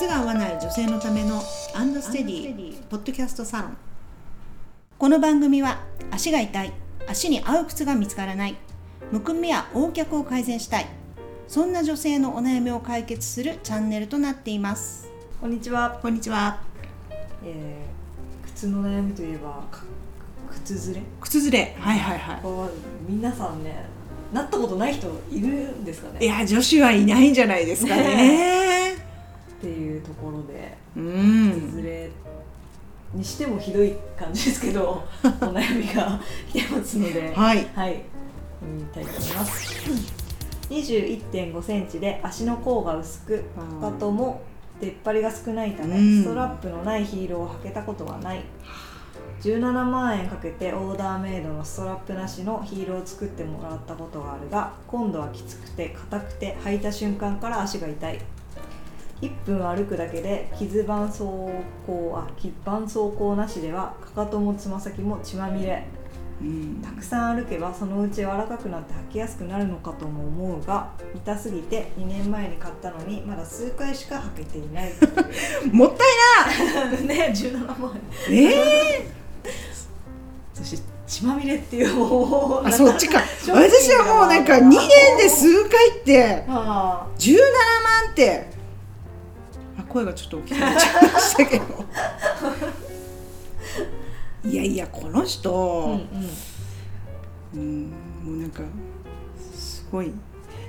靴が合わない女性のためのアンドステディポッドキャストサロン。この番組は足が痛い足に合う靴が見つからないむくみや横脚を改善したいそんな女性のお悩みを解決するチャンネルとなっています。こんにちは、こんにちは。えー、靴の悩みといえばか靴ずれ？靴ずれ。はいはいはこう皆さんねなったことない人いるんですかね？いいや女子はいないんじゃないですかね っていうところでうん。れにしてもひどい感じですけど お悩みが 来てますのではい。はい。見たいと思います。21.5センチで足の甲が薄くうん。かかとも出っ張りが少ないため、うん。ストラップのないヒールを履けたことはない。17万円かけてオーダーメイドのストラップなしのヒールを作ってもらったことがあるが今度はきつくて硬くて履いた瞬間から足が痛い1分歩くだけで傷絆創膏あ絆創膏なしではかかともつま先も血まみれ。うん。たくさん歩けばそのうち柔らかくなって履きやすくなるのかとも思うが痛すぎて2年前に買ったのにまだ数回しか履けていない。もったい ね17万円。ないえそして血まみれっていうもうー、あそっちか。私はもうなんか2年で数回って。あ17万って。あ声がちょっと大きくなっちゃいましたけど。いやいやこの人、あうんうんうんもうなんかすごい。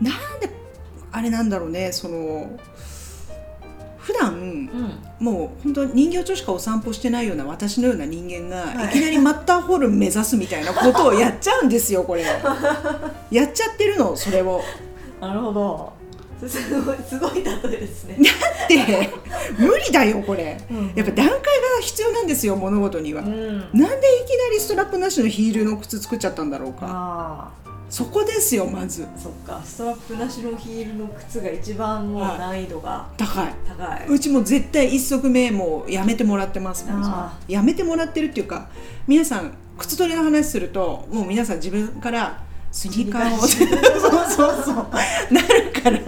なんであれなんだろうねその普段うん。もう本当人形町しかお散歩してないような私のような人間が、はい。い、きなりマッターホルン目指すみたいなことをやっちゃうんですよこれ。やっちゃってるのそれを。なるほどすごいすごい例えですね。で無理だよこれ。うん。やっぱ段階が必要なんですよ物事には、うん。なんでいきなりストラップなしのヒールの靴作っちゃったんだろうか。あそこですよまず。あそっか。ストラップなしのヒールの靴が一番もうはい難易度が高い。高い。うちも絶対一足目もうやめてもらってますやめてもらってるっていうか皆さん靴取りの話するともう皆さん自分からスニーカーを そうそうそう。なるから。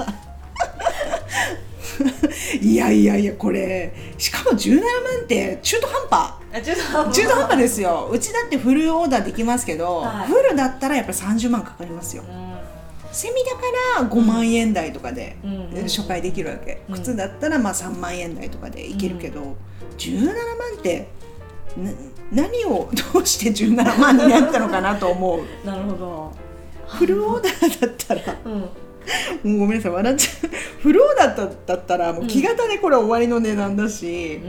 いやいやいやこれしかも17万って中途半端。中途半端。ですよ。うちだってフルオーダーできますけど、はい。フルだったらやっぱり30万かかりますよ。うセミだから5万円台とかでん。うん。うん。初回できるわけ、うん。靴だったらまあ3万円台とかでいけるけど、17万ってな何をどうして17万になったのかなと思う。なるほど。フルオーダーだったら。うんもうごめんなさい笑っちゃう。フルオーダーだだったらもう木型でこれ終わりの値段だし、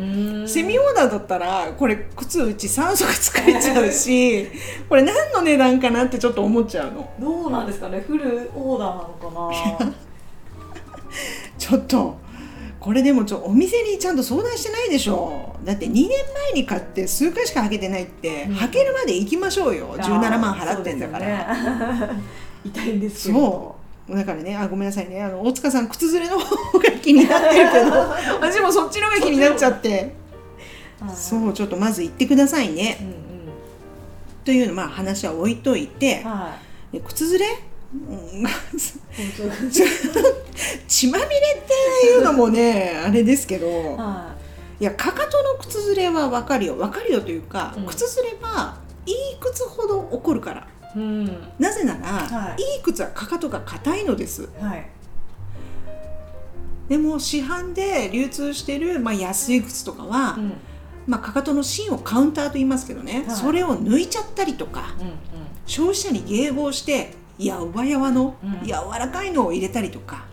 セミオーダーだったらこれ靴うち3足作れちゃうしこれ何の値段かなってちょっと思っちゃうの。どうなんですかね？フルオーダーなのかな？ちょっとこれでもちょお店にちゃんと相談してないでしょ。だって2年前に買って数回しか履けてないって、うん。履けるまで行きましょうよ。17万払ってんだから。ね。痛いんですけそう,、どだからねあごめんなさいね。あの大塚さん靴ずれの方が気になってるけど 私もそっちの方が気になっちゃって。はいそうちょっとまず言ってくださいね。うんうん。というまあ話は置いといて。はで靴ずれ？血まみれっていうのもねあれですけど。当はい。やかかとの靴ずれは分かるよ。分かるよというか、うん。靴ずれはいい靴ほど起こるから。いうん。なぜなら、はい。い、い靴はかかとが硬いのです。はい。でも市販で流通してる、まあ、安い靴とかは、うん。まあ、かかとの芯をカウンターと言いますけどね、はい。それを抜いちゃったりとかうん。消費者に迎合してやわやわの、うん。柔らかいのを入れたりとか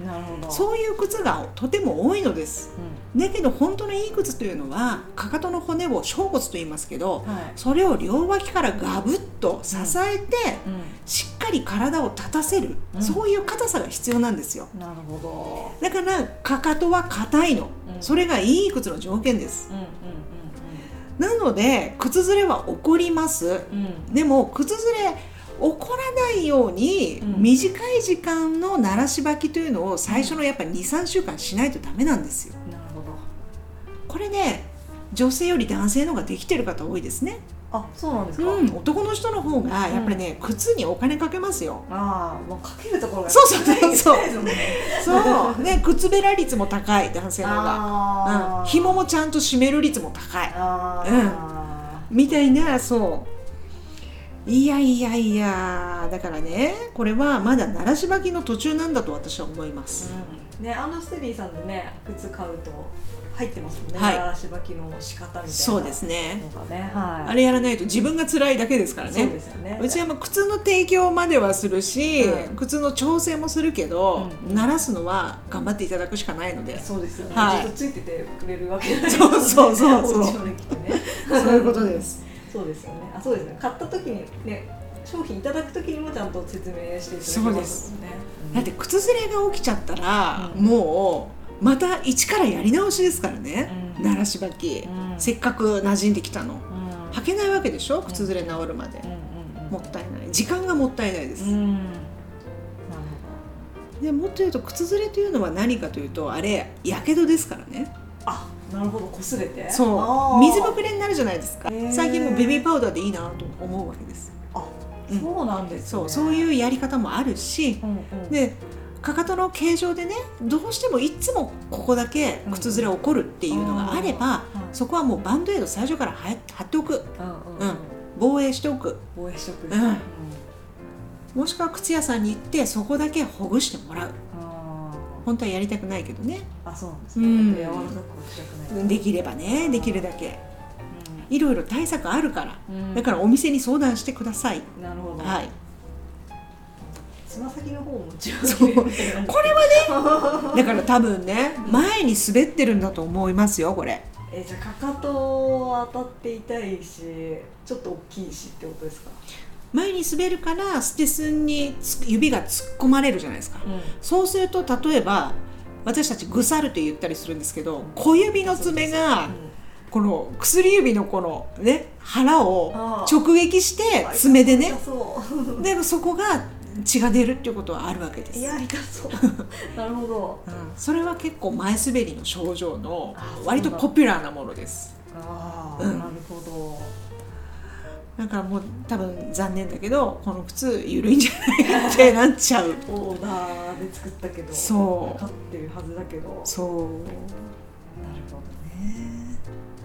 そういう靴がとても多いのです。うだけど本当のいい靴というのはかかとの骨を小骨と言いますけどんはい。それを両脇からガブッと支えて、うしっかり体を立たせる、うん。そういう硬さが必要なんですよ。んなるほだからかかとは硬いの、うん。それがいい靴の条件です。なので靴ずれは起こります。でも靴ずれ起こらないように、うん。短い時間の鳴らし履きというのを最初のやっぱ23週間しないとダメなんですよ。なるほど。これね女性より男性の方ができてる方多いですね。あそうなんですか、うん、男の人の方がやっぱりね、靴にお金かけますよ。ああもうかけるところがそうそうそうそう。そう。ね靴べら率も高い男性の方が、あうん、紐もちゃんと締める率も高い。あー、みたいなそういやいやいやだからねこれはまだ鳴らし履きの途中なんだと私は思います、うん、ねアンドステディさんでね靴買うと入ってますもんね。はい。鳴らし履きの仕方みたいな。そうですね。のがねはい。あれやらないと自分が辛いだけですからね。ね。うちはもう靴の提供まではするし、うん。靴の調整もするけど、うん。鳴らすのは頑張っていただくしかないので。そうですよね、はい。ずっとついててくれるわけない。そうそうそうそう。そういうことですそうですよね。あそうですね。買った時にね商品いただく時にもちゃんと説明していただきますもんね。だって靴ずれが起きちゃったら、うん。もうまた一からやり直しですからね、うん。鳴らし履き、うん。せっかく馴染んできたの。うん。履けないわけでしょ？靴ずれ治るまで、もったいない。時間がもったいないです、でもっと言うと靴ずれというのは何かというとあれやけどですからね。あなるほど擦れて。そう。水ぶくれになるじゃないですか。最近もベビーパウダーでいいなと思うわけです。あうん。そうなんですね。そうそういうやり方もあるしうんうん。でかかとの形状でねどうしてもいつもここだけ靴ずれ起こるっていうのがあれば、はいそこはもうバンドエイド最初から貼っておく。うんうんうん。防衛しておく。防衛しとくうん。もしくは靴屋さんに行ってそこだけほぐしてもらう。あ本当はやりたくないけどね。ーあそうなんですうん。ね柔らかくはしたくないできればねできるだけ。いろいろ対策あるから。うん。だからお店に相談してください、なるほど。はい。つま先の方も違うそう。これはね だから多分ね前に滑ってるんだと思いますよこれ。えじゃあかかと当たって痛いしちょっと大きいしってことですか？前に滑るからステスンにつ指が突っ込まれるじゃないですか。うん。そうすると例えば私たちグサルと言ったりするんですけど小指の爪がこの薬指のこのね腹を直撃して爪でね。でそこが血が出るっていうことはあるわけです。いや痛そう。なるほど。うん。それは結構前滑りの症状の割とポピュラーなものです。ああ、うん。なるだからもう多分残念だけどこの靴緩いんじゃないってなっちゃう。オーダーで作ったけどそう。分かってるはずだけど。なるそうほどね。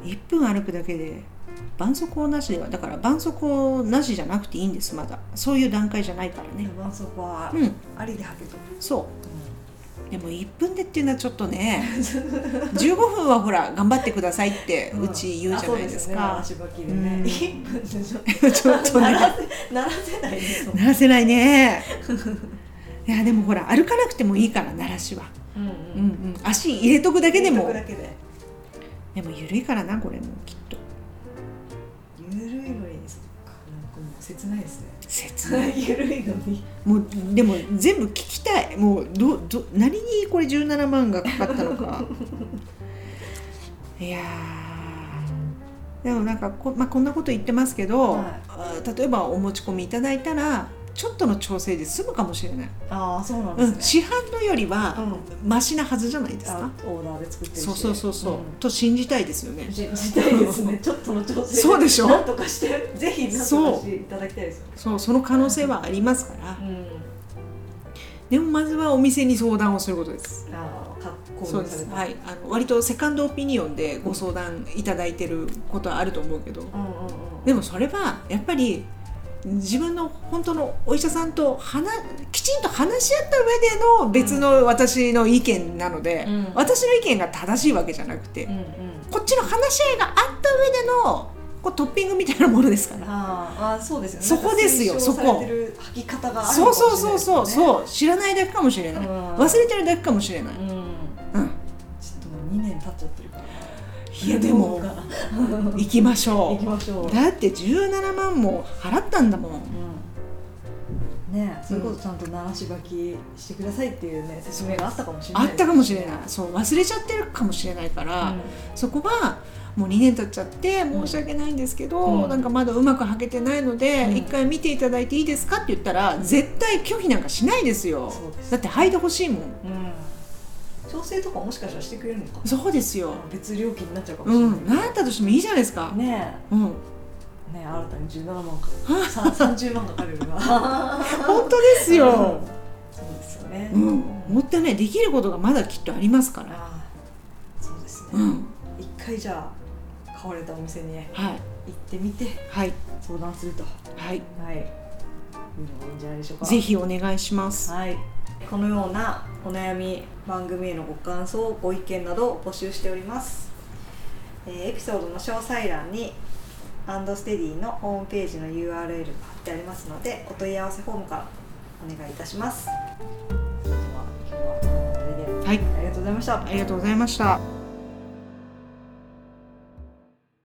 1分歩くだけで絆創膏なしではだから絆創膏なしじゃなくていいんですまだ。そういう段階じゃないからね。絆創膏はうん。ありで履けと、そうでも1分でっていうのはちょっとね 15分はほら頑張ってくださいってうち言うじゃないですか。うですよねね、うん。1分でちょっちょっとね。と鳴らせないですもん鳴らせないね。いやでもほら歩かなくてもいいから鳴らしは、うんうん。うん、足入れとくだけでも。で。でも緩いからなこれもきっと。ゆるいのにそっか。なんかもう切ないですね切。ないゆるいのに。もうでも全部聞きたい。もうどど何にこれ17万がかかったのか。いやー。でもなんかこ,、まあ、こんなこと言ってますけど、はい。あ例えばお持ち込みいただいたらちょっとの調整で済むかもしれない、ああそうなんうん、ですね、市販のよりはマシなはずじゃないですあか、オーダーで作ってるし。そうそうそうそう、ん。と信じたいですよね。じ自体ですね。ちょっとの調整。そうでしょ？なんとかしてぜひなんとかしていただきたいですよね。そうその可能性はありますから、うん。でもまずはお店に相談をすることです。ああそうです、はい、あの割とセカンドオピニオンでご相談いただいてることはあると思うけど。うんうんうん。でもそれはやっぱり自分の本当のお医者さんと話きちんと話し合った上での別の私の意見なので、うん。私の意見が正しいわけじゃなくて、うんうん。こっちの話し合いがあった上でのこうトッピングみたいなものですから。あああそうですよね。そこですよそうそうそうそうう。そう。知らないだけかもしれない、うん。忘れてるだけかもしれない、ちゃってるいやでも行きましょ行きましょう。うだって17万も払ったんだもん。うん。ねえそれこそちゃんと鳴らし履きしてくださいっていうね説明があったかもしれない。あったかもしれない。そう忘れちゃってるかもしれないから、そこはもう2年経っちゃって申し訳ないんですけど、うん。なんかまだうまく履けてないので、うん。一回見ていただいていいですかって言ったら、絶対拒否なんかしないですよ。だって履いてほしいもん。うん調整とかもしかしたらしてくれるのかなそうですよ。別料金になっちゃうかもしうれない。ん。なったとしてもいいじゃないですか、ねうん。えね新たに17万か。さ30万かかるよな。本当ですよ、そうですよね、うん、もったいないできることがまだきっとありますから、そうですね、うん、一回じゃあ買われたお店にねはい。行ってみてはい。相談すると。はい。はい。いうのがいいんじゃないでしょうか。ぜひお願いします。はいこのようなお悩み番組へのご感想ご意見などを募集しております、えーエピソードの詳細欄にアンドステディのホームページの URL が貼ってありますのでお問い合わせフォームからお願いいたします。はい。ありがとうございました。ありがとうございました